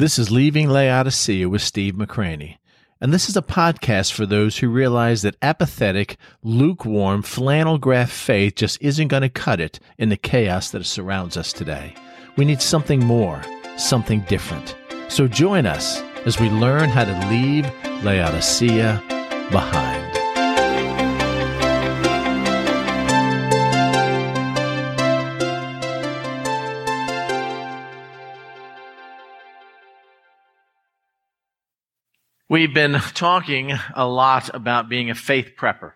This is Leaving Laodicea with Steve McCraney. And this is a podcast for those who realize that apathetic, lukewarm, flannel graph faith just isn't going to cut it in the chaos that surrounds us today. We need something more, something different. So join us as we learn how to leave Laodicea behind. We've been talking a lot about being a faith prepper.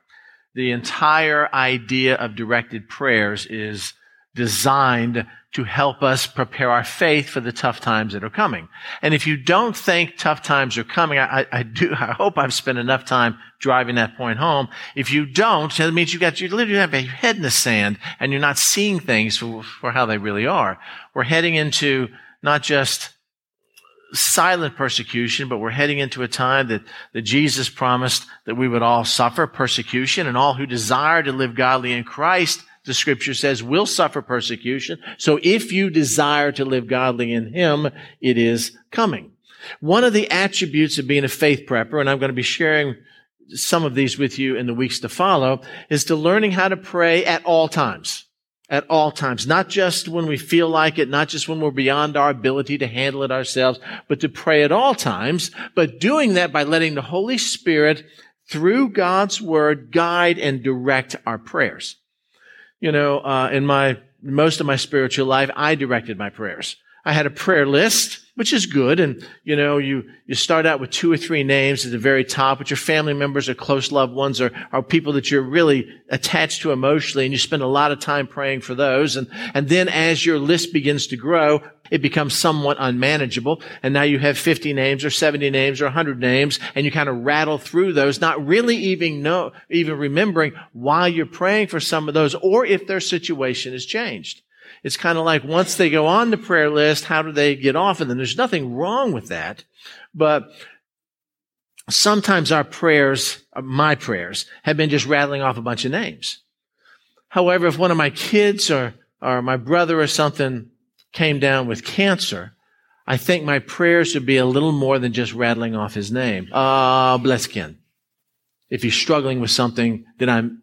The entire idea of directed prayers is designed to help us prepare our faith for the tough times that are coming. And if you don't think tough times are coming, I, I do, I hope I've spent enough time driving that point home. If you don't, that means you've got, you literally have your head in the sand and you're not seeing things for, for how they really are. We're heading into not just silent persecution, but we're heading into a time that, that Jesus promised that we would all suffer persecution and all who desire to live godly in Christ, the scripture says, will suffer persecution. So if you desire to live godly in Him, it is coming. One of the attributes of being a faith prepper, and I'm going to be sharing some of these with you in the weeks to follow, is to learning how to pray at all times at all times, not just when we feel like it, not just when we're beyond our ability to handle it ourselves, but to pray at all times, but doing that by letting the Holy Spirit through God's word guide and direct our prayers. You know, uh, in my, most of my spiritual life, I directed my prayers. I had a prayer list which is good. And, you know, you, you start out with two or three names at the very top, which are family members or close loved ones or, or people that you're really attached to emotionally. And you spend a lot of time praying for those. And, and then as your list begins to grow, it becomes somewhat unmanageable. And now you have 50 names or 70 names or 100 names and you kind of rattle through those, not really even know, even remembering why you're praying for some of those or if their situation has changed. It's kind of like once they go on the prayer list, how do they get off of them? There's nothing wrong with that. But sometimes our prayers, uh, my prayers, have been just rattling off a bunch of names. However, if one of my kids or, or my brother or something came down with cancer, I think my prayers would be a little more than just rattling off his name. Ah, uh, bless Ken. If he's struggling with something that I'm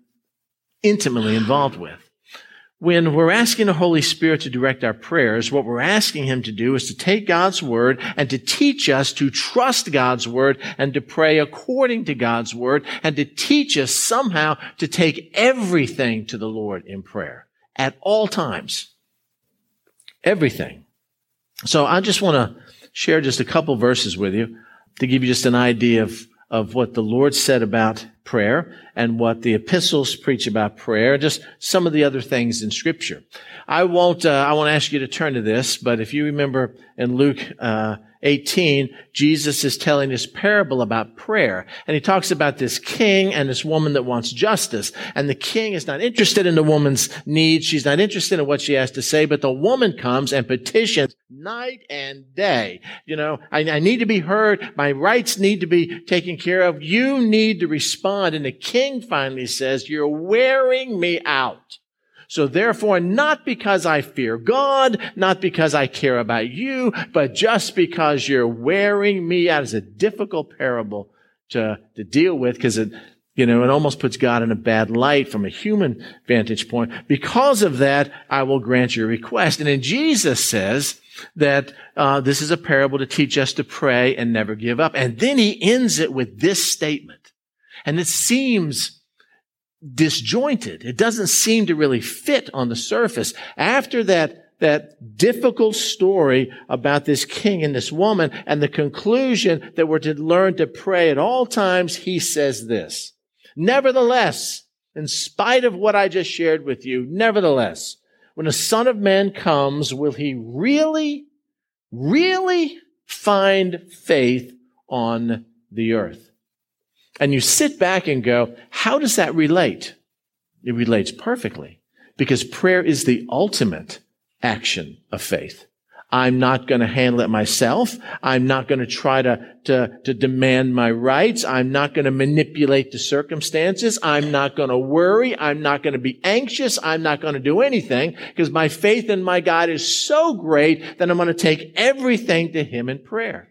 intimately involved with when we're asking the Holy Spirit to direct our prayers, what we're asking Him to do is to take God's Word and to teach us to trust God's Word and to pray according to God's Word and to teach us somehow to take everything to the Lord in prayer at all times. Everything. So I just want to share just a couple verses with you to give you just an idea of, of what the Lord said about prayer and what the epistles preach about prayer, just some of the other things in scripture. I won't, uh, I won't ask you to turn to this, but if you remember in Luke, uh, 18, Jesus is telling this parable about prayer. And he talks about this king and this woman that wants justice. And the king is not interested in the woman's needs. She's not interested in what she has to say, but the woman comes and petitions night and day. You know, I, I need to be heard. My rights need to be taken care of. You need to respond. And the king finally says, you're wearing me out. So therefore, not because I fear God, not because I care about you, but just because you're wearing me out is a difficult parable to, to deal with because it, you know, it almost puts God in a bad light from a human vantage point. Because of that, I will grant your request. And then Jesus says that uh, this is a parable to teach us to pray and never give up. And then he ends it with this statement. And it seems disjointed. It doesn't seem to really fit on the surface. After that, that difficult story about this king and this woman and the conclusion that we're to learn to pray at all times, he says this. Nevertheless, in spite of what I just shared with you, nevertheless, when the son of man comes, will he really, really find faith on the earth? And you sit back and go, how does that relate? It relates perfectly because prayer is the ultimate action of faith. I'm not going to handle it myself. I'm not going to try to, to, to demand my rights. I'm not going to manipulate the circumstances. I'm not going to worry. I'm not going to be anxious. I'm not going to do anything because my faith in my God is so great that I'm going to take everything to Him in prayer.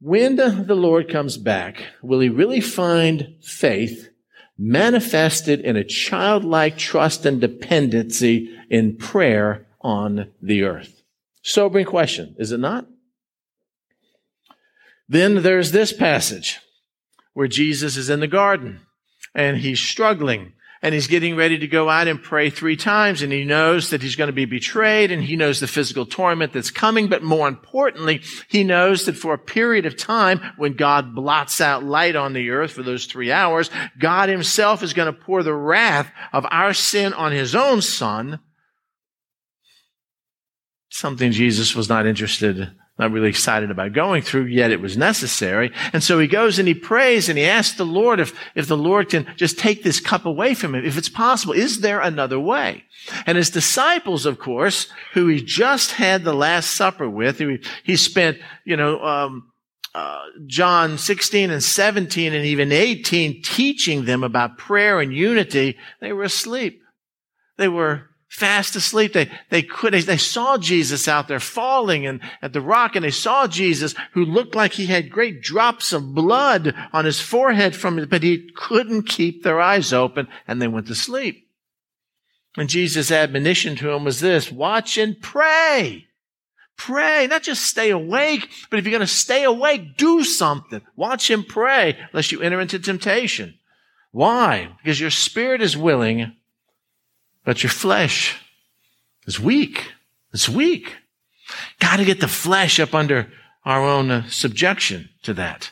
When the Lord comes back, will He really find faith manifested in a childlike trust and dependency in prayer on the earth? Sobering question, is it not? Then there's this passage where Jesus is in the garden and he's struggling and he's getting ready to go out and pray three times and he knows that he's going to be betrayed and he knows the physical torment that's coming. But more importantly, he knows that for a period of time when God blots out light on the earth for those three hours, God himself is going to pour the wrath of our sin on his own son something Jesus was not interested, not really excited about going through, yet it was necessary. And so he goes and he prays and he asks the Lord if, if the Lord can just take this cup away from him, if it's possible. Is there another way? And his disciples, of course, who he just had the Last Supper with, he, he spent, you know, um, uh, John 16 and 17 and even 18 teaching them about prayer and unity, they were asleep. They were fast asleep. They, they could, they, they saw Jesus out there falling and at the rock and they saw Jesus who looked like he had great drops of blood on his forehead from it, but he couldn't keep their eyes open and they went to sleep. And Jesus' admonition to him was this, watch and pray. Pray, not just stay awake, but if you're going to stay awake, do something. Watch and pray lest you enter into temptation. Why? Because your spirit is willing, but your flesh is weak. It's weak. Got to get the flesh up under our own uh, subjection to that.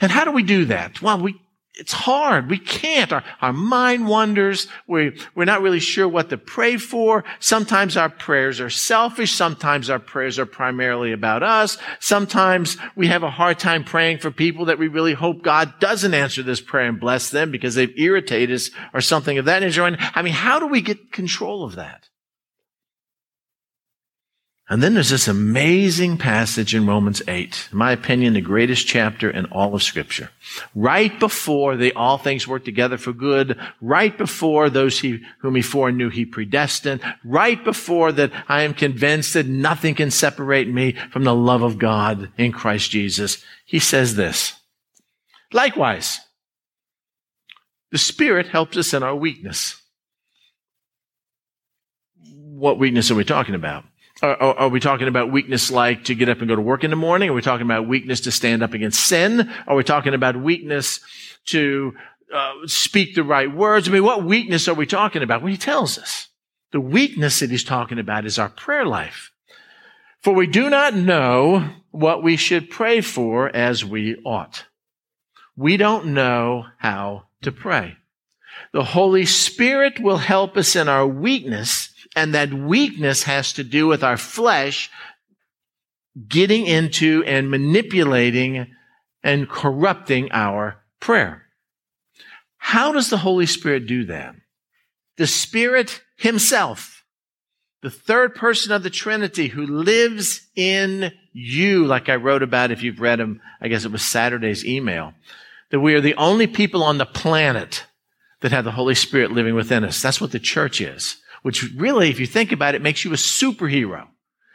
And how do we do that? Well, we, it's hard. We can't. Our, our mind wanders. We, we're not really sure what to pray for. Sometimes our prayers are selfish. Sometimes our prayers are primarily about us. Sometimes we have a hard time praying for people that we really hope God doesn't answer this prayer and bless them because they've irritated us or something of that nature. I mean, how do we get control of that? And then there's this amazing passage in Romans 8, in my opinion, the greatest chapter in all of scripture. Right before the all things work together for good, right before those he, whom he foreknew he predestined, right before that I am convinced that nothing can separate me from the love of God in Christ Jesus. He says this. Likewise, the Spirit helps us in our weakness. What weakness are we talking about? Are, are, we talking about weakness like to get up and go to work in the morning? Are we talking about weakness to stand up against sin? Are we talking about weakness to uh, speak the right words? I mean, what weakness are we talking about? Well, he tells us. The weakness that he's talking about is our prayer life. For we do not know what we should pray for as we ought. We don't know how to pray. The Holy Spirit will help us in our weakness and that weakness has to do with our flesh getting into and manipulating and corrupting our prayer. How does the Holy Spirit do that? The Spirit Himself, the third person of the Trinity who lives in you, like I wrote about if you've read him, I guess it was Saturday's email, that we are the only people on the planet that have the Holy Spirit living within us. That's what the church is which really, if you think about it, makes you a superhero.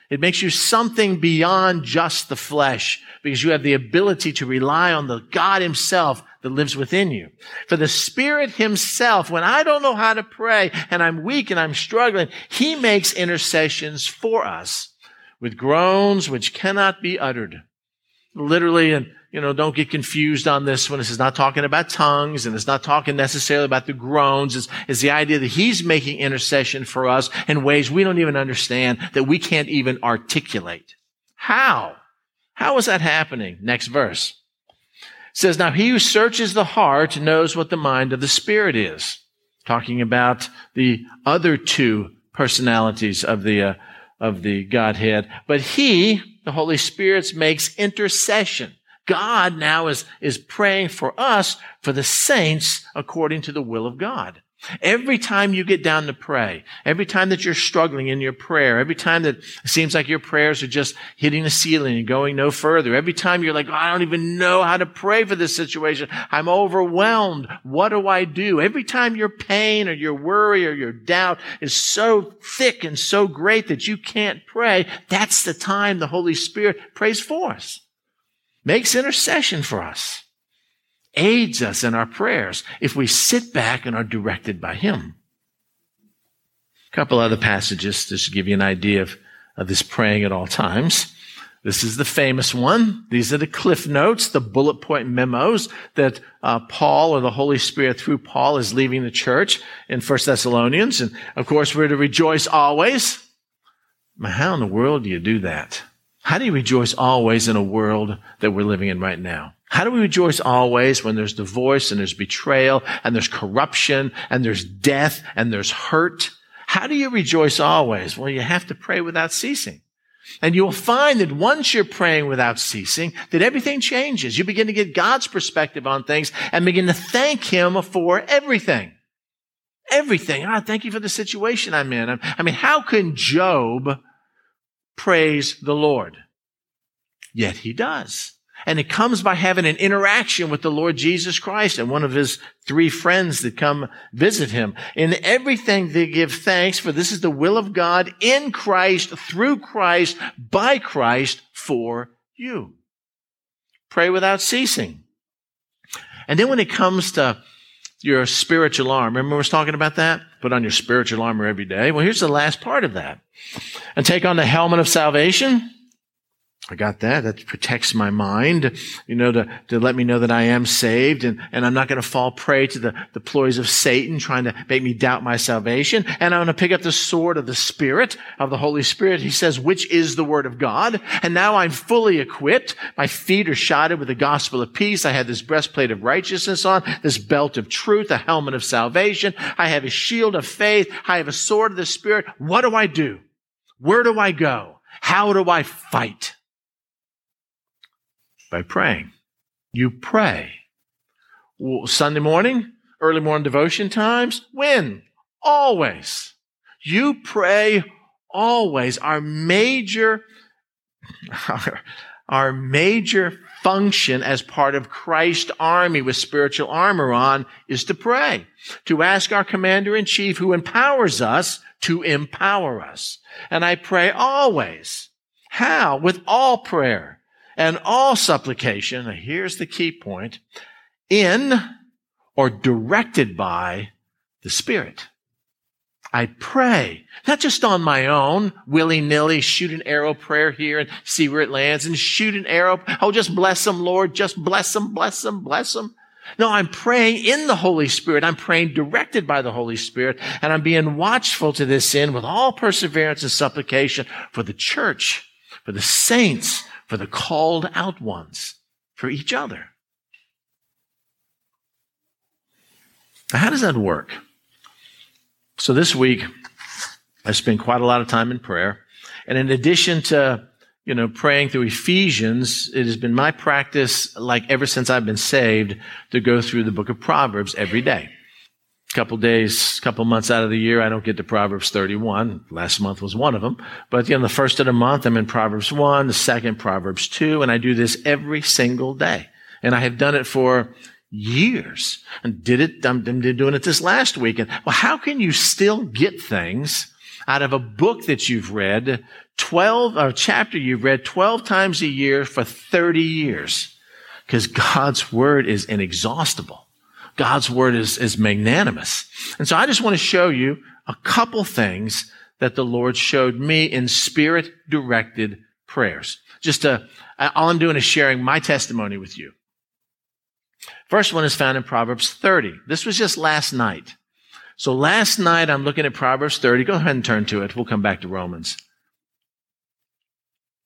It makes you something beyond just the flesh because you have the ability to rely on the God himself that lives within you. For the Spirit himself, when I don't know how to pray and I'm weak and I'm struggling, he makes intercessions for us with groans which cannot be uttered. Literally, and you know, don't get confused on this one. This is not talking about tongues and it's not talking necessarily about the groans. It's, it's the idea that he's making intercession for us in ways we don't even understand, that we can't even articulate. How? How is that happening? Next verse. It says, now he who searches the heart knows what the mind of the Spirit is. Talking about the other two personalities of the, uh, of the Godhead. But he, the Holy Spirit, makes intercession God now is, is praying for us, for the saints, according to the will of God. Every time you get down to pray, every time that you're struggling in your prayer, every time that it seems like your prayers are just hitting the ceiling and going no further, every time you're like, oh, I don't even know how to pray for this situation. I'm overwhelmed. What do I do? Every time your pain or your worry or your doubt is so thick and so great that you can't pray, that's the time the Holy Spirit prays for us, makes intercession for us aids us in our prayers if we sit back and are directed by Him. A couple other passages just to give you an idea of, of this praying at all times. This is the famous one. These are the cliff notes, the bullet point memos that uh, Paul or the Holy Spirit through Paul is leaving the church in First Thessalonians. And of course, we're to rejoice always. How in the world do you do that? How do you rejoice always in a world that we're living in right now? How do we rejoice always when there's divorce and there's betrayal and there's corruption and there's death and there's hurt? How do you rejoice always? Well, you have to pray without ceasing. And you'll find that once you're praying without ceasing, that everything changes. You begin to get God's perspective on things and begin to thank Him for everything. Everything. Ah, thank you for the situation I'm in. I mean, how can Job praise the Lord? Yet he does. And it comes by having an interaction with the Lord Jesus Christ and one of his three friends that come visit him. In everything they give thanks, for this is the will of God in Christ, through Christ, by Christ, for you. Pray without ceasing. And then when it comes to your spiritual armor, remember we was talking about that? Put on your spiritual armor every day. Well, here's the last part of that. And take on the helmet of salvation I got that. That protects my mind, you know, to, to let me know that I am saved and, and I'm not going to fall prey to the, the ploys of Satan trying to make me doubt my salvation. And I'm going to pick up the sword of the Spirit, of the Holy Spirit. He says, which is the Word of God. And now I'm fully equipped. My feet are shodded with the gospel of peace. I have this breastplate of righteousness on, this belt of truth, a helmet of salvation. I have a shield of faith. I have a sword of the Spirit. What do I do? Where do I go? How do I fight? By praying. You pray. Sunday morning, early morning devotion times, when? Always. You pray always. Our major, our, our major function as part of Christ's army with spiritual armor on is to pray, to ask our commander in chief who empowers us to empower us. And I pray always. How? With all prayer and all supplication, here's the key point, in or directed by the Spirit. I pray, not just on my own, willy nilly, shoot an arrow prayer here and see where it lands and shoot an arrow. Oh, just bless them, Lord. Just bless them, bless them, bless them. No, I'm praying in the Holy Spirit. I'm praying directed by the Holy Spirit and I'm being watchful to this end with all perseverance and supplication for the church, for the saints, for the called out ones, for each other. Now, how does that work? So this week, I spent quite a lot of time in prayer. And in addition to, you know, praying through Ephesians, it has been my practice, like ever since I've been saved, to go through the book of Proverbs every day couple days, couple months out of the year, I don't get to Proverbs 31. Last month was one of them. But, you know, the first of the month, I'm in Proverbs 1, the second, Proverbs 2, and I do this every single day. And I have done it for years and did it, I'm, I'm doing it this last weekend. Well, how can you still get things out of a book that you've read 12, or a chapter you've read 12 times a year for 30 years? Because God's word is inexhaustible. God's word is, is magnanimous. And so I just want to show you a couple things that the Lord showed me in spirit directed prayers. Just to, all I'm doing is sharing my testimony with you. First one is found in Proverbs 30. This was just last night. So last night I'm looking at Proverbs 30. Go ahead and turn to it. We'll come back to Romans.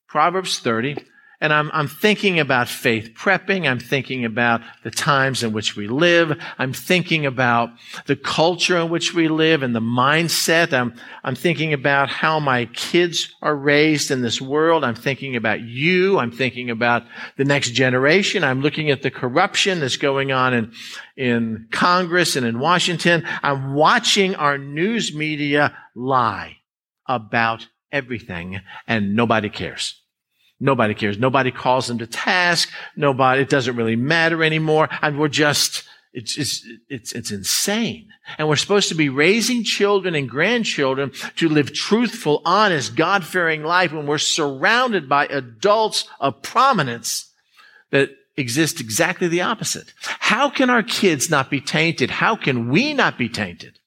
Proverbs 30. And I'm, I'm thinking about faith prepping. I'm thinking about the times in which we live. I'm thinking about the culture in which we live and the mindset. I'm, I'm thinking about how my kids are raised in this world. I'm thinking about you. I'm thinking about the next generation. I'm looking at the corruption that's going on in, in Congress and in Washington. I'm watching our news media lie about everything and nobody cares. Nobody cares. Nobody calls them to task. Nobody, it doesn't really matter anymore. And we're just, it's, it's, it's, it's insane. And we're supposed to be raising children and grandchildren to live truthful, honest, God-fearing life when we're surrounded by adults of prominence that exist exactly the opposite. How can our kids not be tainted? How can we not be tainted?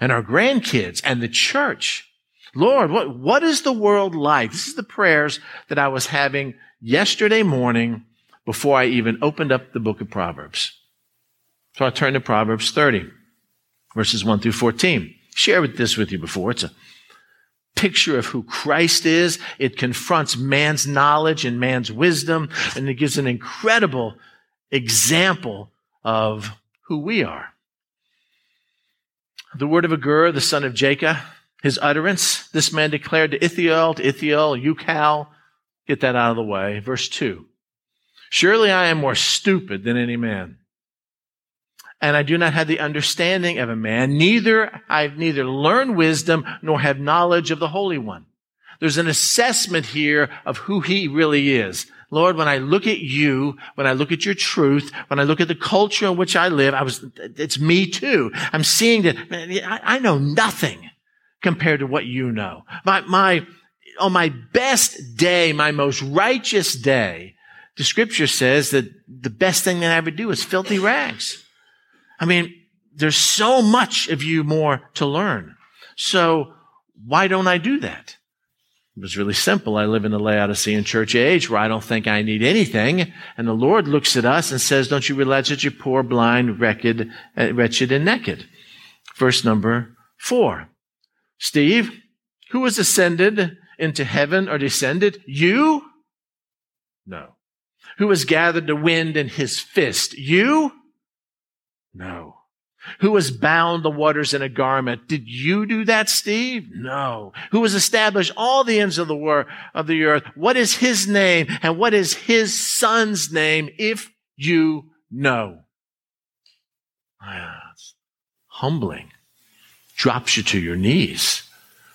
And our grandkids and the church. Lord, what, what is the world like? This is the prayers that I was having yesterday morning before I even opened up the book of Proverbs. So I turned to Proverbs 30, verses 1 through 14. Share with this with you before. It's a picture of who Christ is. It confronts man's knowledge and man's wisdom, and it gives an incredible example of who we are. The word of Agur, the son of Jacob, his utterance, this man declared to Ithiel, to Ithiel, Ucal, get that out of the way. Verse 2. Surely I am more stupid than any man. And I do not have the understanding of a man, neither I've neither learned wisdom nor have knowledge of the Holy One. There's an assessment here of who he really is. Lord, when I look at you, when I look at your truth, when I look at the culture in which I live, I was, it's me too. I'm seeing that I know nothing compared to what you know. My, my, on my best day, my most righteous day, the scripture says that the best thing that I would do is filthy rags. I mean, there's so much of you more to learn. So why don't I do that? It was really simple. I live in the Laodicean church age where I don't think I need anything. And the Lord looks at us and says, don't you realize that you're poor, blind, wretched, uh, wretched and naked? Verse number four. Steve, who has ascended into heaven or descended? You? No. Who has gathered the wind in his fist? You? No. Who has bound the waters in a garment? Did you do that, Steve? No. Who has established all the ends of the war of the earth? What is his name and what is his son's name if you know? Ah, humbling drops you to your knees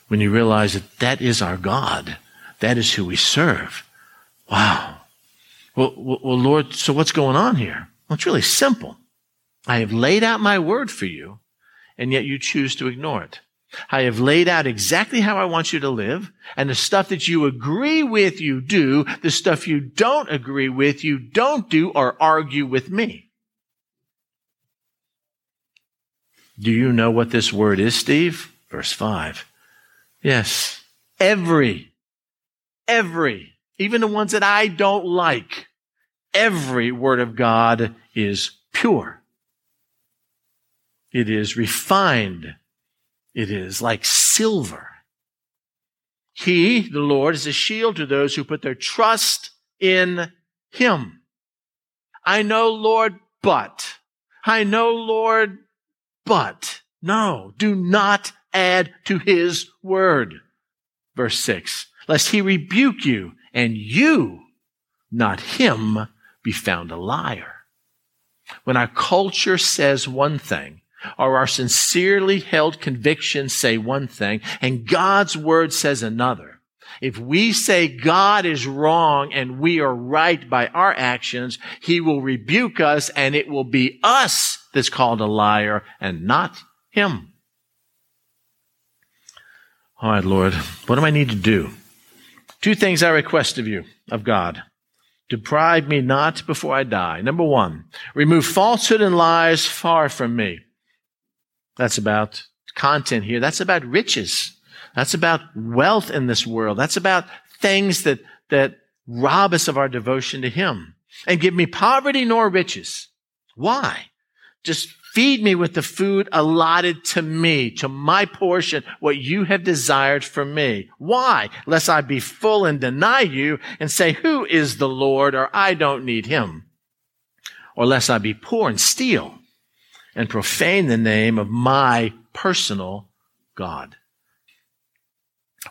when you realize that that is our God. That is who we serve. Wow. Well, well, Lord, so what's going on here? Well, it's really simple. I have laid out my word for you, and yet you choose to ignore it. I have laid out exactly how I want you to live, and the stuff that you agree with, you do. The stuff you don't agree with, you don't do or argue with me. Do you know what this word is, Steve? Verse 5. Yes. Every, every, even the ones that I don't like, every word of God is pure. It is refined. It is like silver. He, the Lord, is a shield to those who put their trust in Him. I know, Lord, but. I know, Lord, but no, do not add to his word. Verse six, lest he rebuke you and you, not him, be found a liar. When our culture says one thing, or our sincerely held convictions say one thing, and God's word says another, if we say God is wrong and we are right by our actions, he will rebuke us and it will be us that's called a liar and not him. All right, Lord, what do I need to do? Two things I request of you, of God. Deprive me not before I die. Number one, remove falsehood and lies far from me. That's about content here. That's about riches. That's about wealth in this world. That's about things that, that rob us of our devotion to Him. And give me poverty nor riches. Why? Just Feed me with the food allotted to me, to my portion, what you have desired for me. Why? Lest I be full and deny you and say, who is the Lord or I don't need him. Or lest I be poor and steal and profane the name of my personal God.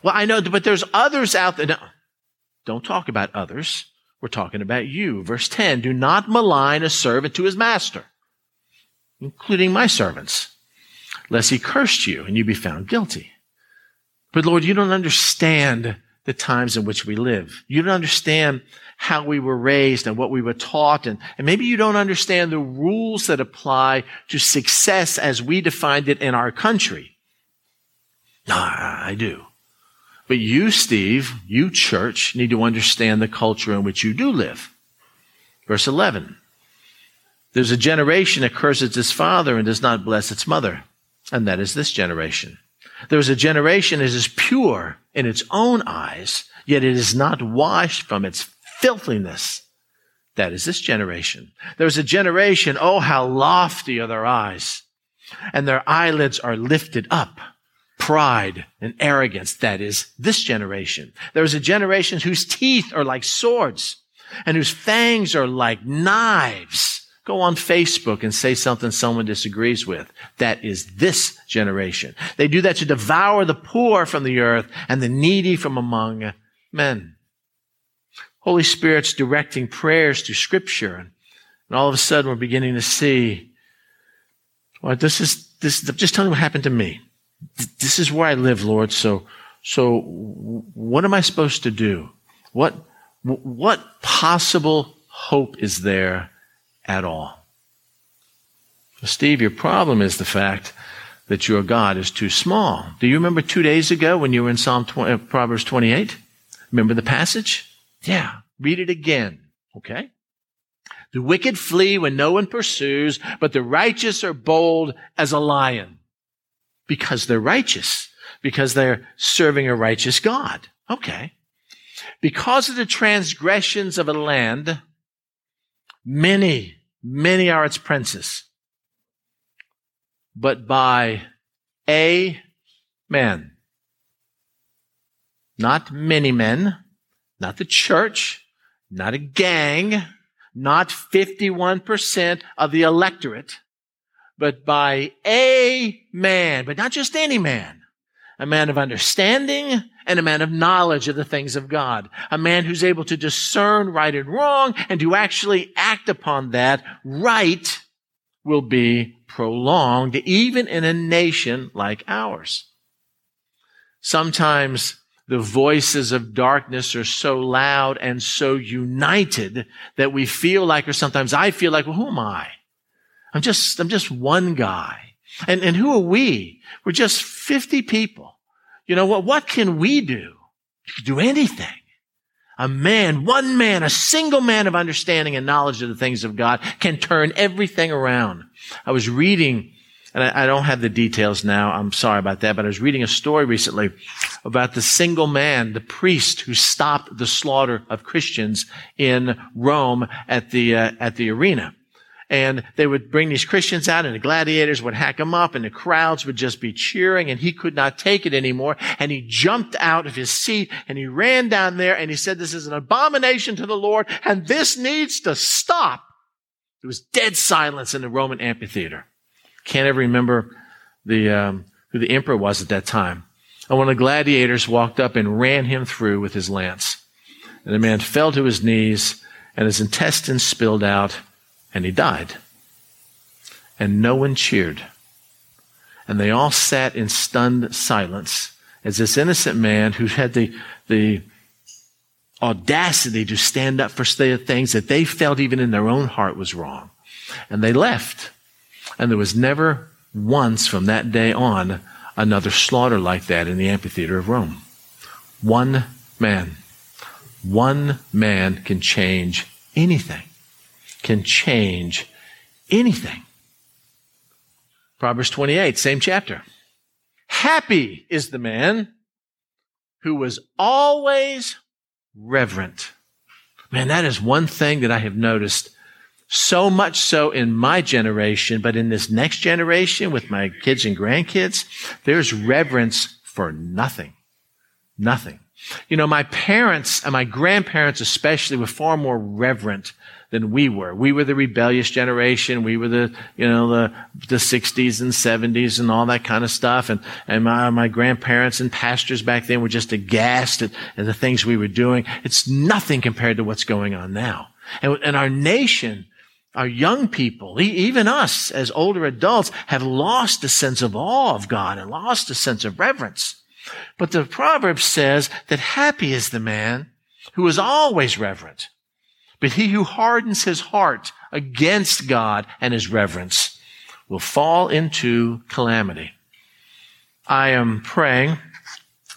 Well, I know, but there's others out there. No, don't talk about others. We're talking about you. Verse 10, do not malign a servant to his master, including my servants, lest he cursed you and you be found guilty. But Lord, you don't understand the times in which we live. You don't understand how we were raised and what we were taught. And, and maybe you don't understand the rules that apply to success as we defined it in our country. No, I do. But you, Steve, you church, need to understand the culture in which you do live. Verse 11. There's a generation that curses its father and does not bless its mother. And that is this generation. There's a generation that is pure in its own eyes, yet it is not washed from its filthiness. That is this generation. There's a generation, oh, how lofty are their eyes, and their eyelids are lifted up pride and arrogance. That is this generation. There is a generation whose teeth are like swords and whose fangs are like knives. Go on Facebook and say something someone disagrees with. That is this generation. They do that to devour the poor from the earth and the needy from among men. Holy Spirit's directing prayers to scripture. And all of a sudden we're beginning to see, well, this is, this, just tell me what happened to me this is where I live, Lord. So, so what am I supposed to do? What, what possible hope is there at all? Steve, your problem is the fact that your God is too small. Do you remember two days ago when you were in Psalm 20, uh, Proverbs 28? Remember the passage? Yeah. Read it again. Okay. The wicked flee when no one pursues, but the righteous are bold as a lion because they're righteous, because they're serving a righteous God. Okay. Because of the transgressions of a land, many, many are its princes. But by a man, not many men, not the church, not a gang, not 51% of the electorate, but by a man, but not just any man, a man of understanding and a man of knowledge of the things of God, a man who's able to discern right and wrong and to actually act upon that right will be prolonged even in a nation like ours. Sometimes the voices of darkness are so loud and so united that we feel like, or sometimes I feel like, well, who am I? I'm just, I'm just one guy. And, and who are we? We're just 50 people. You know what? What can we do? You can do anything. A man, one man, a single man of understanding and knowledge of the things of God can turn everything around. I was reading, and I, I don't have the details now. I'm sorry about that, but I was reading a story recently about the single man, the priest who stopped the slaughter of Christians in Rome at the, uh, at the arena and they would bring these Christians out and the gladiators would hack them up and the crowds would just be cheering and he could not take it anymore. And he jumped out of his seat and he ran down there and he said, this is an abomination to the Lord and this needs to stop. There was dead silence in the Roman amphitheater. Can't ever remember the, um, who the emperor was at that time. And one of the gladiators walked up and ran him through with his lance. And the man fell to his knees and his intestines spilled out and he died. And no one cheered. And they all sat in stunned silence as this innocent man who had the, the audacity to stand up for things that they felt even in their own heart was wrong. And they left. And there was never once from that day on another slaughter like that in the amphitheater of Rome. One man. One man can change anything can change anything. Proverbs 28, same chapter. Happy is the man who was always reverent. Man, that is one thing that I have noticed so much so in my generation, but in this next generation with my kids and grandkids, there's reverence for nothing. Nothing. You know, my parents and my grandparents especially were far more reverent than we were. We were the rebellious generation. We were the, you know, the, the 60s and 70s and all that kind of stuff. And, and my, my grandparents and pastors back then were just aghast at, at the things we were doing. It's nothing compared to what's going on now. And, and our nation, our young people, even us as older adults, have lost a sense of awe of God and lost a sense of reverence. But the proverb says that happy is the man who is always reverent. But he who hardens his heart against God and his reverence will fall into calamity. I am praying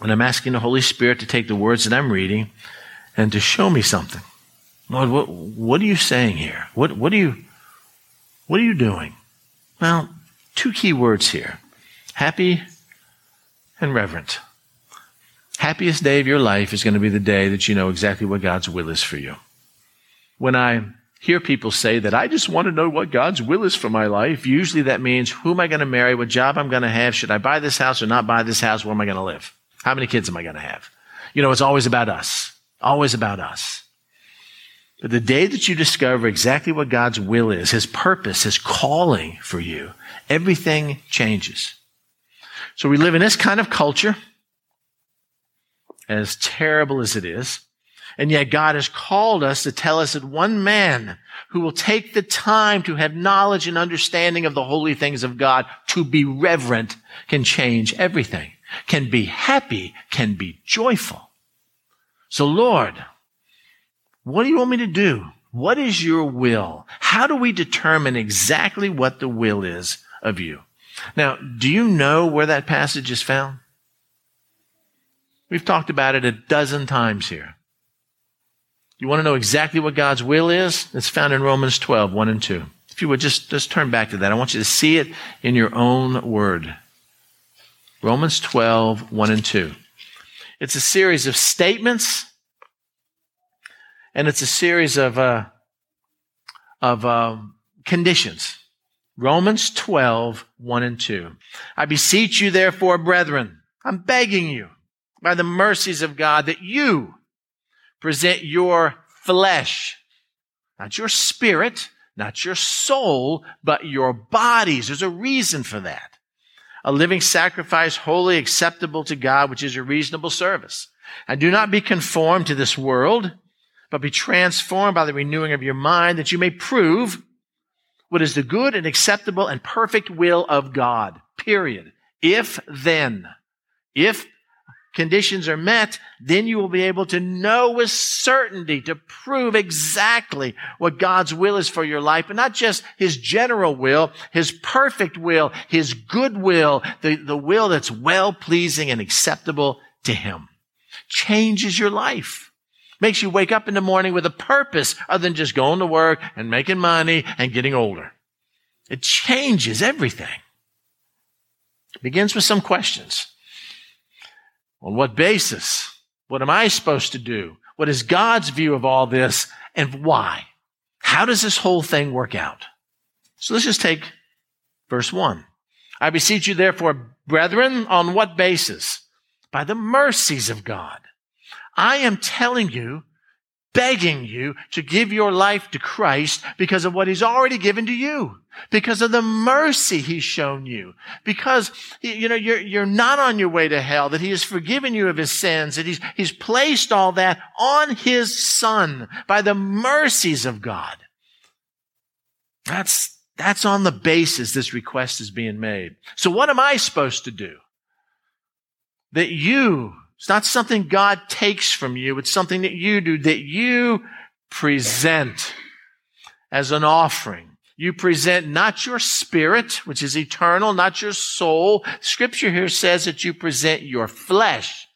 and I'm asking the Holy Spirit to take the words that I'm reading and to show me something. Lord, what, what are you saying here? What, what are you, what are you doing? Well, two key words here. Happy and reverent. Happiest day of your life is going to be the day that you know exactly what God's will is for you. When I hear people say that I just want to know what God's will is for my life, usually that means who am I going to marry, what job I'm going to have, should I buy this house or not buy this house, where am I going to live? How many kids am I going to have? You know, it's always about us. Always about us. But the day that you discover exactly what God's will is, His purpose, His calling for you, everything changes. So we live in this kind of culture, as terrible as it is. And yet God has called us to tell us that one man who will take the time to have knowledge and understanding of the holy things of God, to be reverent, can change everything, can be happy, can be joyful. So Lord, what do you want me to do? What is your will? How do we determine exactly what the will is of you? Now, do you know where that passage is found? We've talked about it a dozen times here. You want to know exactly what God's will is? It's found in Romans 12, 1 and 2. If you would just, just turn back to that. I want you to see it in your own word. Romans 12, 1 and 2. It's a series of statements, and it's a series of, uh, of uh, conditions. Romans 12, 1 and 2. I beseech you, therefore, brethren, I'm begging you by the mercies of God that you, present your flesh, not your spirit, not your soul, but your bodies. There's a reason for that. A living sacrifice, wholly acceptable to God, which is a reasonable service. And do not be conformed to this world, but be transformed by the renewing of your mind that you may prove what is the good and acceptable and perfect will of God. Period. If then, if conditions are met, then you will be able to know with certainty to prove exactly what God's will is for your life, and not just His general will, His perfect will, His good will, the, the will that's well pleasing and acceptable to Him. Changes your life. Makes you wake up in the morning with a purpose other than just going to work and making money and getting older. It changes everything. It begins with some questions. On what basis? What am I supposed to do? What is God's view of all this and why? How does this whole thing work out? So let's just take verse one. I beseech you therefore, brethren, on what basis? By the mercies of God. I am telling you begging you to give your life to Christ because of what he's already given to you, because of the mercy he's shown you, because, you know, you're, you're not on your way to hell, that he has forgiven you of his sins, that he's, he's placed all that on his son by the mercies of God. That's, that's on the basis this request is being made. So what am I supposed to do? That you it's not something God takes from you. It's something that you do, that you present as an offering. You present not your spirit, which is eternal, not your soul. Scripture here says that you present your flesh,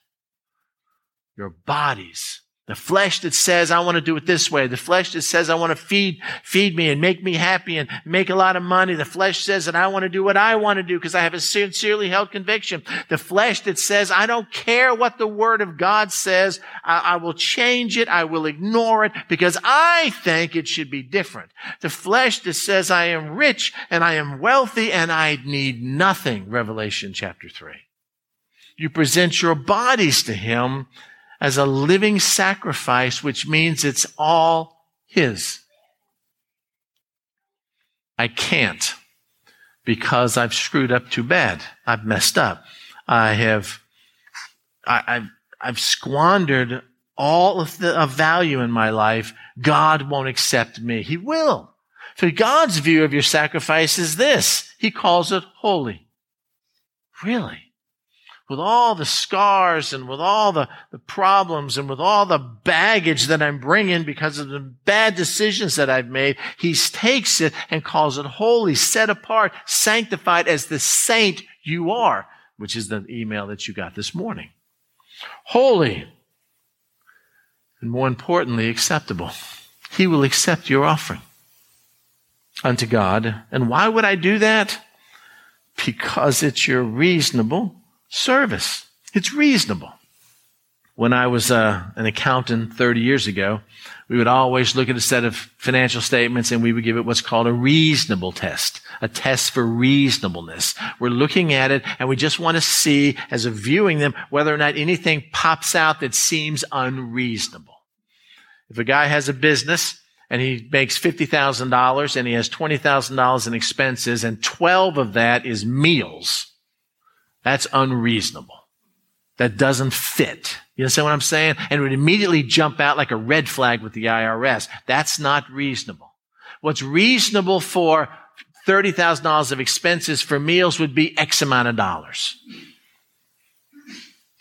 your bodies The flesh that says, I want to do it this way. The flesh that says, I want to feed, feed me and make me happy and make a lot of money. The flesh says that I want to do what I want to do because I have a sincerely held conviction. The flesh that says, I don't care what the word of God says. I, I will change it. I will ignore it because I think it should be different. The flesh that says, I am rich and I am wealthy and I need nothing. Revelation chapter three. You present your bodies to him as a living sacrifice, which means it's all His. I can't because I've screwed up too bad. I've messed up. I have, I, have I've squandered all of the of value in my life. God won't accept me. He will. So God's view of your sacrifice is this. He calls it holy. Really? With all the scars and with all the, the problems and with all the baggage that I'm bringing because of the bad decisions that I've made, he takes it and calls it holy, set apart, sanctified as the saint you are, which is the email that you got this morning. Holy. And more importantly, acceptable. He will accept your offering unto God. And why would I do that? Because it's your reasonable service. It's reasonable. When I was uh, an accountant 30 years ago, we would always look at a set of financial statements and we would give it what's called a reasonable test, a test for reasonableness. We're looking at it and we just want to see, as of viewing them, whether or not anything pops out that seems unreasonable. If a guy has a business and he makes $50,000 and he has $20,000 in expenses and 12 of that is meals, that's unreasonable. That doesn't fit. You understand what I'm saying? And it would immediately jump out like a red flag with the IRS. That's not reasonable. What's reasonable for $30,000 of expenses for meals would be X amount of dollars.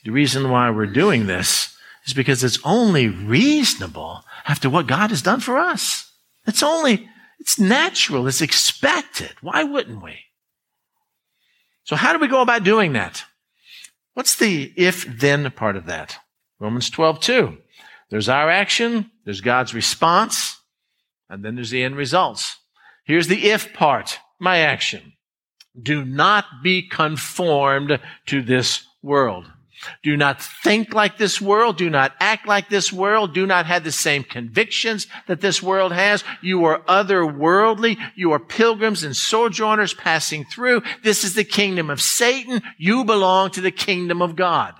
The reason why we're doing this is because it's only reasonable after what God has done for us. It's only, it's natural, it's expected. Why wouldn't we? So how do we go about doing that? What's the if then part of that? Romans 12, 2. There's our action, there's God's response, and then there's the end results. Here's the if part, my action. Do not be conformed to this world. Do not think like this world. Do not act like this world. Do not have the same convictions that this world has. You are otherworldly. You are pilgrims and sojourners passing through. This is the kingdom of Satan. You belong to the kingdom of God.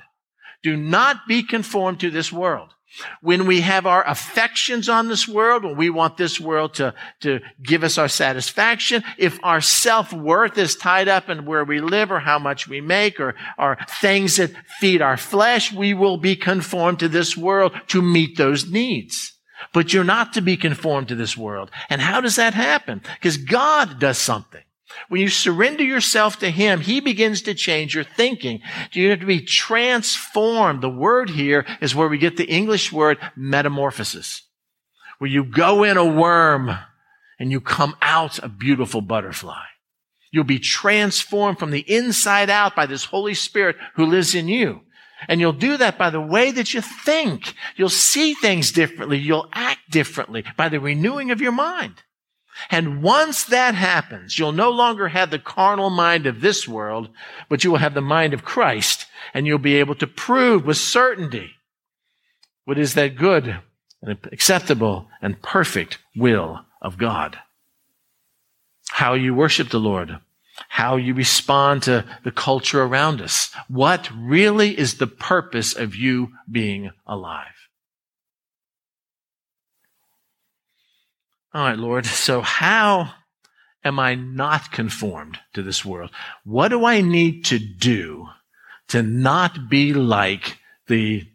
Do not be conformed to this world. When we have our affections on this world, when we want this world to, to give us our satisfaction, if our self-worth is tied up in where we live or how much we make or, or things that feed our flesh, we will be conformed to this world to meet those needs. But you're not to be conformed to this world. And how does that happen? Because God does something. When you surrender yourself to Him, He begins to change your thinking. You have to be transformed. The word here is where we get the English word metamorphosis, where you go in a worm and you come out a beautiful butterfly. You'll be transformed from the inside out by this Holy Spirit who lives in you. And you'll do that by the way that you think. You'll see things differently. You'll act differently by the renewing of your mind. And once that happens, you'll no longer have the carnal mind of this world, but you will have the mind of Christ, and you'll be able to prove with certainty what is that good and acceptable and perfect will of God. How you worship the Lord, how you respond to the culture around us. What really is the purpose of you being alive? All right, Lord. So how am I not conformed to this world? What do I need to do to not be like the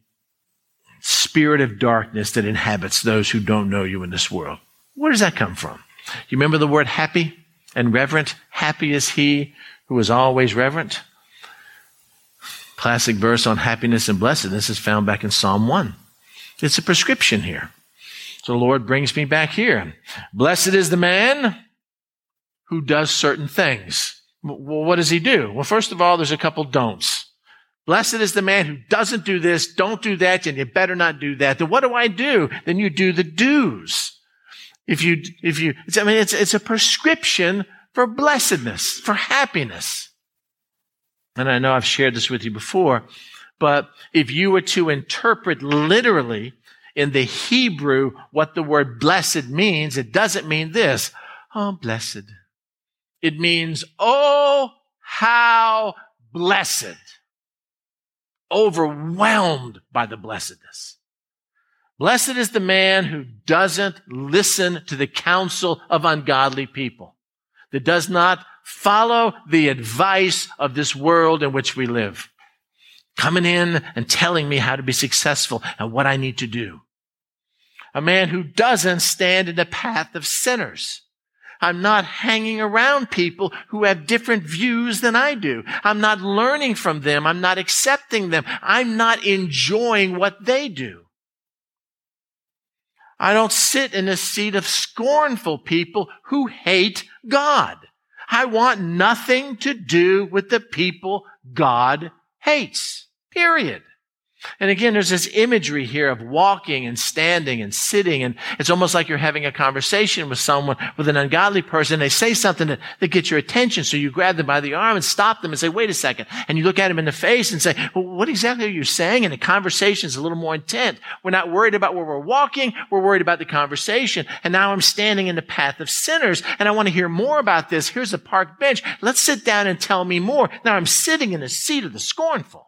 spirit of darkness that inhabits those who don't know you in this world? Where does that come from? You remember the word happy and reverent? Happy is he who is always reverent. Classic verse on happiness and blessedness is found back in Psalm 1. It's a prescription here. So the Lord brings me back here. Blessed is the man who does certain things. Well, what does he do? Well, first of all, there's a couple don'ts. Blessed is the man who doesn't do this, don't do that, and you better not do that. Then what do I do? Then you do the do's. If you, if you, I mean, it's, it's a prescription for blessedness, for happiness. And I know I've shared this with you before, but if you were to interpret literally in the Hebrew what the word blessed means, it doesn't mean this. Oh, blessed. It means, oh, how blessed. Overwhelmed by the blessedness. Blessed is the man who doesn't listen to the counsel of ungodly people, that does not follow the advice of this world in which we live, coming in and telling me how to be successful and what I need to do. A man who doesn't stand in the path of sinners. I'm not hanging around people who have different views than I do. I'm not learning from them. I'm not accepting them. I'm not enjoying what they do. I don't sit in a seat of scornful people who hate God. I want nothing to do with the people God hates. Period. And again, there's this imagery here of walking and standing and sitting. And it's almost like you're having a conversation with someone, with an ungodly person. They say something that, that gets your attention. So you grab them by the arm and stop them and say, wait a second. And you look at them in the face and say, well, what exactly are you saying? And the conversation is a little more intent. We're not worried about where we're walking. We're worried about the conversation. And now I'm standing in the path of sinners and I want to hear more about this. Here's a park bench. Let's sit down and tell me more. Now I'm sitting in the seat of the scornful.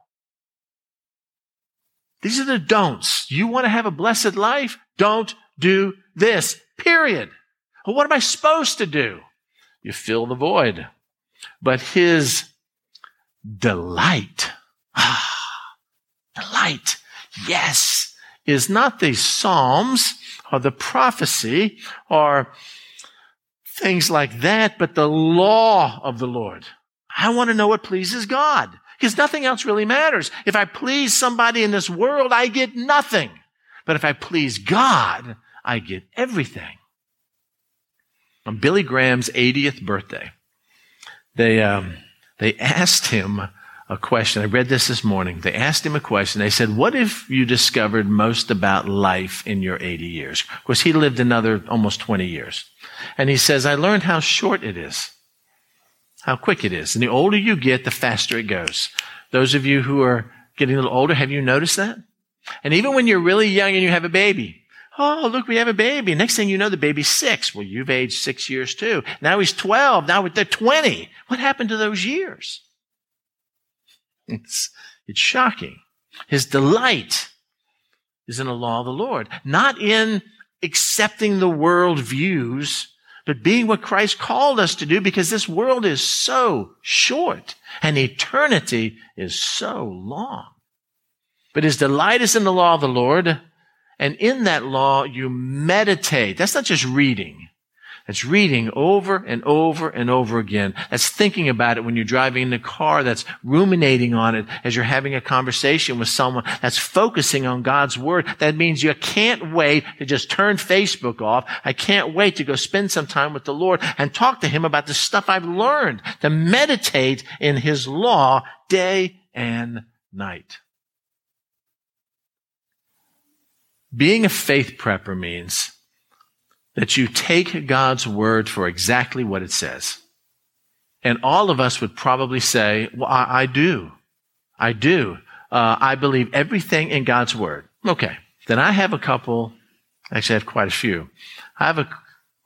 These are the don'ts. You want to have a blessed life? Don't do this. Period. Well, what am I supposed to do? You fill the void. But his delight, ah, delight, yes, is not the Psalms or the prophecy or things like that, but the law of the Lord. I want to know what pleases God because nothing else really matters. If I please somebody in this world, I get nothing. But if I please God, I get everything. On Billy Graham's 80th birthday, they, um, they asked him a question. I read this this morning. They asked him a question. They said, What if you discovered most about life in your 80 years? Of course, he lived another almost 20 years. And he says, I learned how short it is how quick it is. And the older you get, the faster it goes. Those of you who are getting a little older, have you noticed that? And even when you're really young and you have a baby, oh, look, we have a baby. Next thing you know, the baby's six. Well, you've aged six years too. Now he's 12. Now they're 20. What happened to those years? It's, it's shocking. His delight is in the law of the Lord, not in accepting the world views but being what Christ called us to do because this world is so short and eternity is so long. But his delight is in the law of the Lord. And in that law, you meditate. That's not just reading. That's reading over and over and over again. That's thinking about it when you're driving in the car. That's ruminating on it as you're having a conversation with someone. That's focusing on God's word. That means you can't wait to just turn Facebook off. I can't wait to go spend some time with the Lord and talk to Him about the stuff I've learned, to meditate in His law day and night. Being a faith prepper means that you take God's word for exactly what it says. And all of us would probably say, well, I, I do. I do. Uh, I believe everything in God's word. Okay. Then I have a couple, actually, I have quite a few. I have a,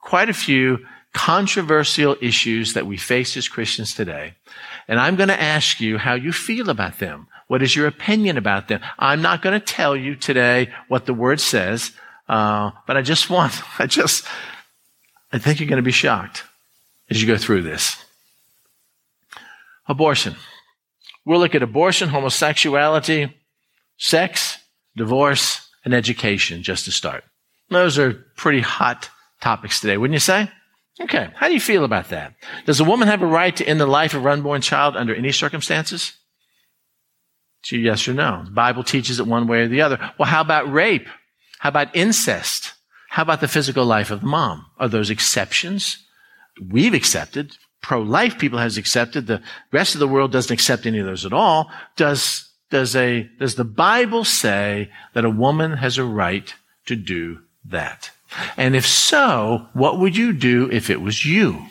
quite a few controversial issues that we face as Christians today. And I'm going to ask you how you feel about them. What is your opinion about them? I'm not going to tell you today what the word says. Uh, but I just want, I just, I think you're going to be shocked as you go through this. Abortion. We'll look at abortion, homosexuality, sex, divorce, and education just to start. Those are pretty hot topics today, wouldn't you say? Okay. How do you feel about that? Does a woman have a right to end the life of her unborn child under any circumstances? Yes or no. The Bible teaches it one way or the other. Well, how about rape? How about incest? How about the physical life of the mom? Are those exceptions? We've accepted. Pro-life people has accepted. The rest of the world doesn't accept any of those at all. Does, does a, does the Bible say that a woman has a right to do that? And if so, what would you do if it was you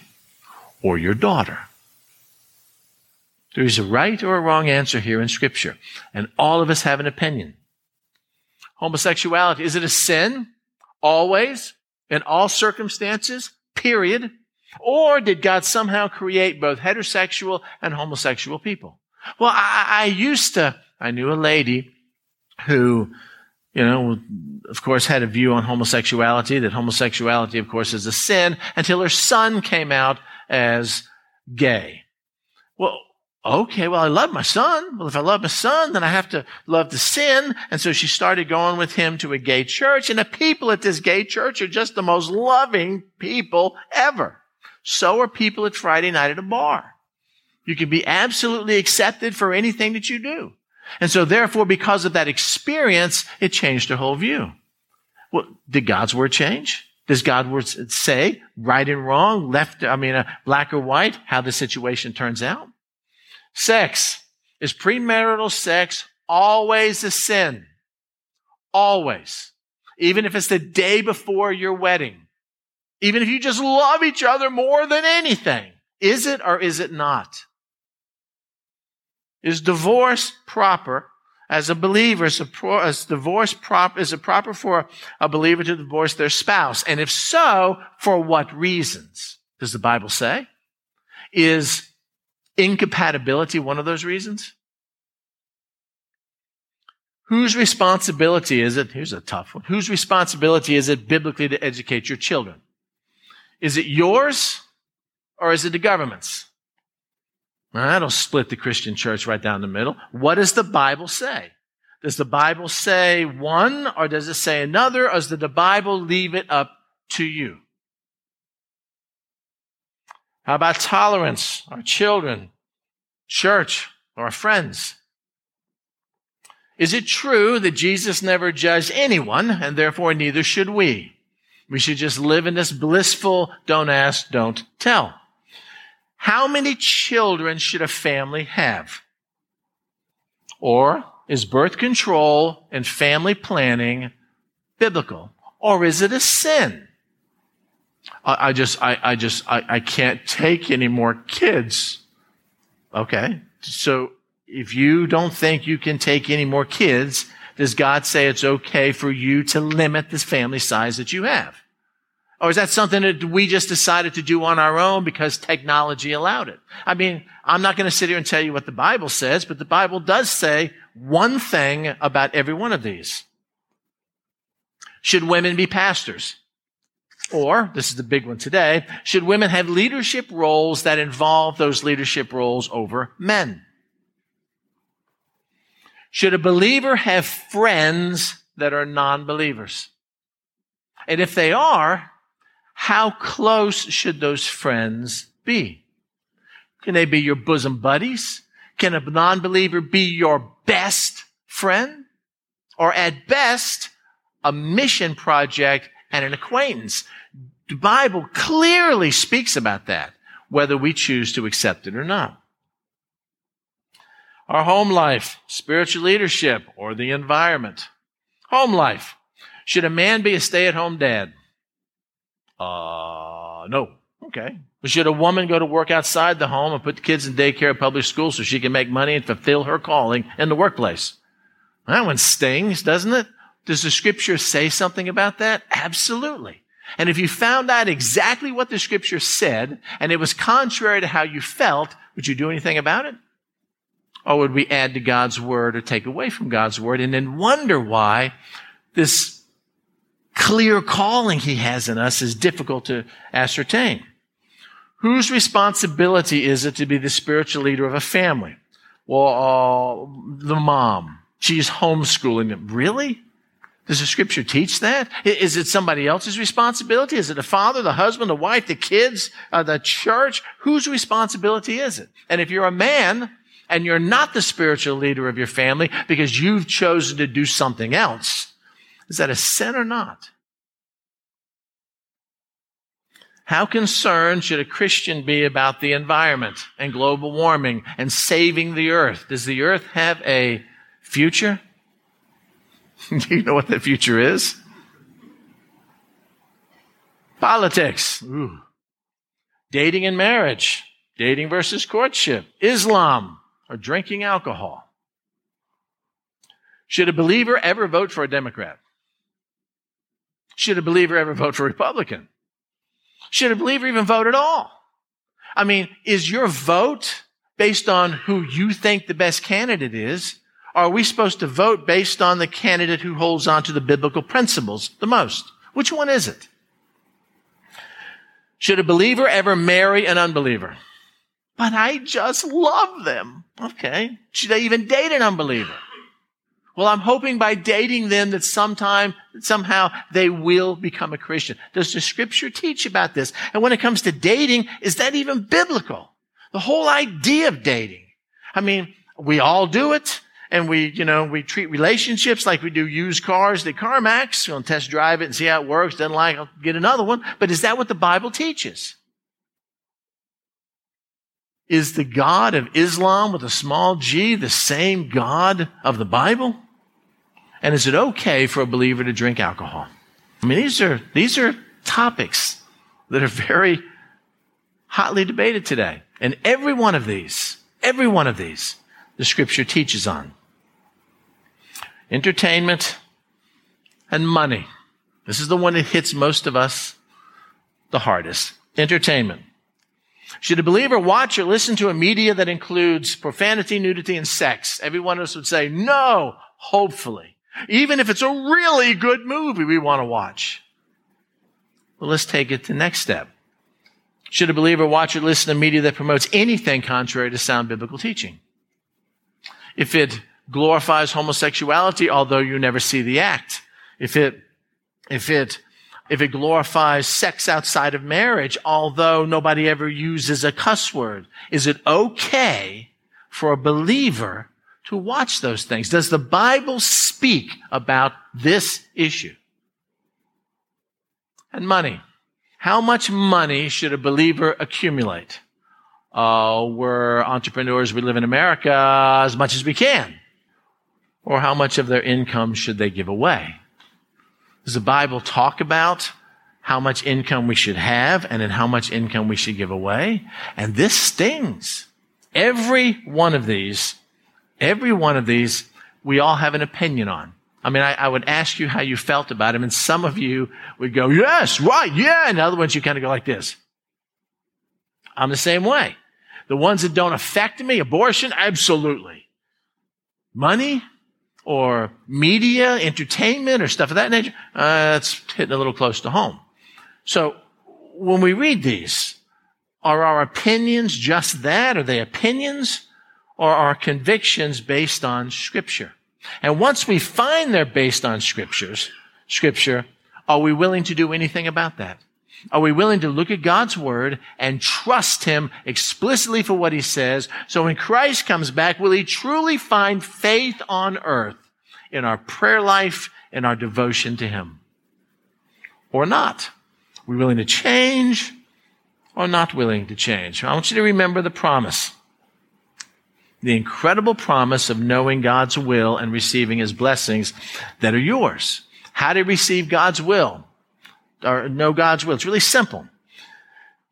or your daughter? There is a right or a wrong answer here in scripture. And all of us have an opinion. Homosexuality, is it a sin? Always? In all circumstances? Period? Or did God somehow create both heterosexual and homosexual people? Well, I, I used to, I knew a lady who, you know, of course had a view on homosexuality, that homosexuality, of course, is a sin, until her son came out as gay. Well, okay, well, I love my son. Well, if I love my son, then I have to love the sin. And so she started going with him to a gay church. And the people at this gay church are just the most loving people ever. So are people at Friday night at a bar. You can be absolutely accepted for anything that you do. And so therefore, because of that experience, it changed her whole view. Well, did God's word change? Does God's word say right and wrong, left, I mean, uh, black or white, how the situation turns out? Sex. Is premarital sex always a sin? Always. Even if it's the day before your wedding. Even if you just love each other more than anything. Is it or is it not? Is divorce proper as a believer? Is, a pro, is divorce prop, is it proper for a believer to divorce their spouse? And if so, for what reasons? Does the Bible say? Is incompatibility one of those reasons? Whose responsibility is it? Here's a tough one. Whose responsibility is it biblically to educate your children? Is it yours or is it the government's? That'll split the Christian church right down the middle. What does the Bible say? Does the Bible say one or does it say another or does the Bible leave it up to you? How about tolerance? Our children, church, our friends. Is it true that Jesus never judged anyone and therefore neither should we? We should just live in this blissful don't ask, don't tell. How many children should a family have? Or is birth control and family planning biblical? Or is it a sin? I, I just, I, I just, I, I can't take any more kids. Okay. So if you don't think you can take any more kids, does God say it's okay for you to limit the family size that you have? Or is that something that we just decided to do on our own because technology allowed it? I mean, I'm not going to sit here and tell you what the Bible says, but the Bible does say one thing about every one of these. Should women be pastors? Or, this is the big one today, should women have leadership roles that involve those leadership roles over men? Should a believer have friends that are non-believers? And if they are, how close should those friends be? Can they be your bosom buddies? Can a non-believer be your best friend? Or at best, a mission project and an acquaintance? The Bible clearly speaks about that, whether we choose to accept it or not. Our home life, spiritual leadership, or the environment. Home life. Should a man be a stay-at-home dad? Uh, no. Okay. But should a woman go to work outside the home and put the kids in daycare or public school so she can make money and fulfill her calling in the workplace? That one stings, doesn't it? Does the scripture say something about that? Absolutely. And if you found out exactly what the scripture said and it was contrary to how you felt, would you do anything about it? Or would we add to God's word or take away from God's word and then wonder why this clear calling he has in us is difficult to ascertain. Whose responsibility is it to be the spiritual leader of a family? Well, uh, the mom. She's homeschooling them. Really? Does the scripture teach that? Is it somebody else's responsibility? Is it the father, the husband, the wife, the kids, uh, the church? Whose responsibility is it? And if you're a man and you're not the spiritual leader of your family because you've chosen to do something else, is that a sin or not? How concerned should a Christian be about the environment and global warming and saving the earth? Does the earth have a Future? Do you know what the future is? Politics. Ooh. Dating and marriage. Dating versus courtship. Islam or drinking alcohol. Should a believer ever vote for a Democrat? Should a believer ever vote for a Republican? Should a believer even vote at all? I mean, is your vote based on who you think the best candidate is? Are we supposed to vote based on the candidate who holds on to the biblical principles the most? Which one is it? Should a believer ever marry an unbeliever? But I just love them. Okay. Should they even date an unbeliever? Well, I'm hoping by dating them that sometime, somehow they will become a Christian. Does the scripture teach about this? And when it comes to dating, is that even biblical? The whole idea of dating. I mean, we all do it. And we, you know, we treat relationships like we do used cars at CarMax. We'll test drive it and see how it works. Doesn't like, I'll get another one. But is that what the Bible teaches? Is the God of Islam with a small g the same God of the Bible? And is it okay for a believer to drink alcohol? I mean, these are, these are topics that are very hotly debated today. And every one of these, every one of these, the scripture teaches on. Entertainment and money. This is the one that hits most of us the hardest. Entertainment. Should a believer watch or listen to a media that includes profanity, nudity, and sex? Every one of us would say, no, hopefully. Even if it's a really good movie we want to watch. Well, let's take it to the next step. Should a believer watch or listen to media that promotes anything contrary to sound biblical teaching? If it glorifies homosexuality, although you never see the act, if it, if it if it glorifies sex outside of marriage, although nobody ever uses a cuss word? Is it okay for a believer to watch those things? Does the Bible speak about this issue? And money. How much money should a believer accumulate? Uh, we're entrepreneurs, we live in America as much as we can. Or how much of their income should they give away? Does the Bible talk about how much income we should have and then how much income we should give away? And this stings. Every one of these, every one of these, we all have an opinion on. I mean, I, I, would ask you how you felt about them, and some of you would go, yes, right, yeah. And other ones you kind of go like this. I'm the same way. The ones that don't affect me, abortion, absolutely. Money, or media, entertainment, or stuff of that nature, uh, that's hitting a little close to home. So when we read these, are our opinions just that? Are they opinions? Or are convictions based on scripture? And once we find they're based on scriptures, scripture, are we willing to do anything about that? Are we willing to look at God's word and trust him explicitly for what he says? So when Christ comes back, will he truly find faith on earth in our prayer life and our devotion to him? Or not? Are we willing to change or not willing to change? I want you to remember the promise. The incredible promise of knowing God's will and receiving his blessings that are yours. How to receive God's will or know God's will. It's really simple.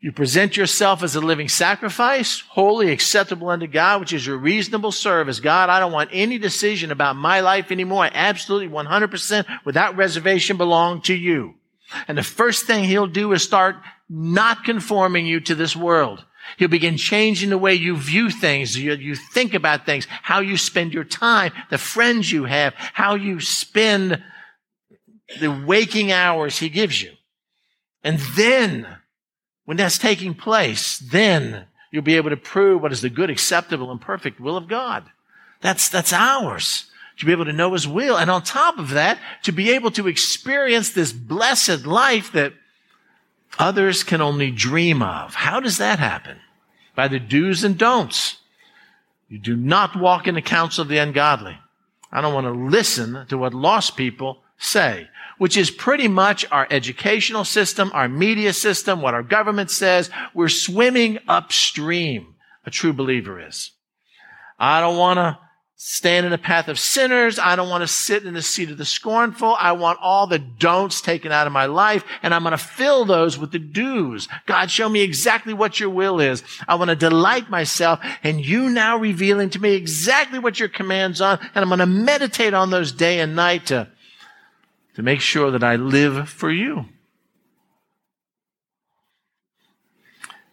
You present yourself as a living sacrifice, holy, acceptable unto God, which is your reasonable service. God, I don't want any decision about my life anymore. I absolutely 100% without reservation belong to you. And the first thing he'll do is start not conforming you to this world. He'll begin changing the way you view things, you, you think about things, how you spend your time, the friends you have, how you spend the waking hours he gives you. And then, when that's taking place, then you'll be able to prove what is the good, acceptable, and perfect will of God. That's, that's ours. To be able to know His will. And on top of that, to be able to experience this blessed life that others can only dream of. How does that happen? By the do's and don'ts. You do not walk in the counsel of the ungodly. I don't want to listen to what lost people say which is pretty much our educational system, our media system, what our government says. We're swimming upstream. A true believer is. I don't want to stand in the path of sinners. I don't want to sit in the seat of the scornful. I want all the don'ts taken out of my life, and I'm going to fill those with the do's. God, show me exactly what your will is. I want to delight myself and you now revealing to me exactly what your commands are, and I'm going to meditate on those day and night to, to make sure that I live for you.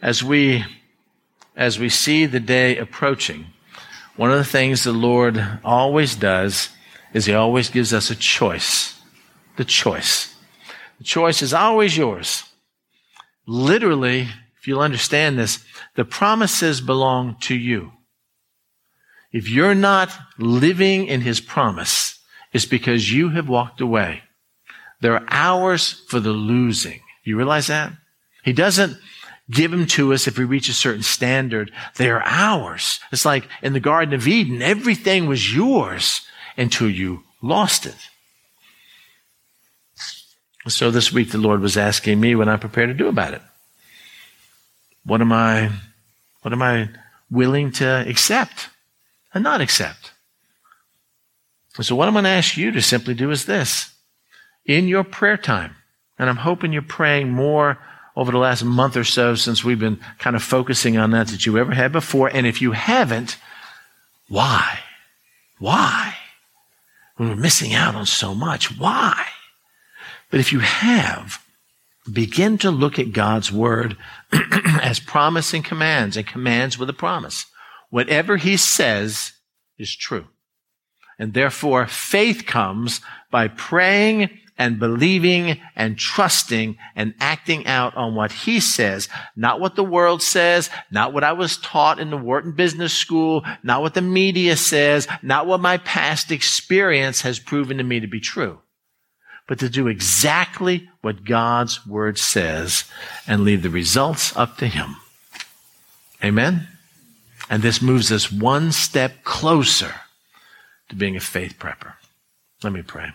As we, as we see the day approaching, one of the things the Lord always does is He always gives us a choice. The choice. The choice is always yours. Literally, if you'll understand this, the promises belong to you. If you're not living in His promise, it's because you have walked away. There are hours for the losing. You realize that? He doesn't give them to us if we reach a certain standard. They are ours. It's like in the Garden of Eden, everything was yours until you lost it. So this week the Lord was asking me what I'm prepared to do about it. What am I, what am I willing to accept and not accept? So what I'm going to ask you to simply do is this. In your prayer time, and I'm hoping you're praying more over the last month or so since we've been kind of focusing on that that you ever had before. And if you haven't, why? Why? We're missing out on so much. Why? But if you have, begin to look at God's word as promising commands and commands with a promise. Whatever he says is true. And therefore faith comes by praying and believing and trusting and acting out on what he says, not what the world says, not what I was taught in the Wharton Business School, not what the media says, not what my past experience has proven to me to be true, but to do exactly what God's word says and leave the results up to him. Amen? And this moves us one step closer to being a faith prepper. Let me pray.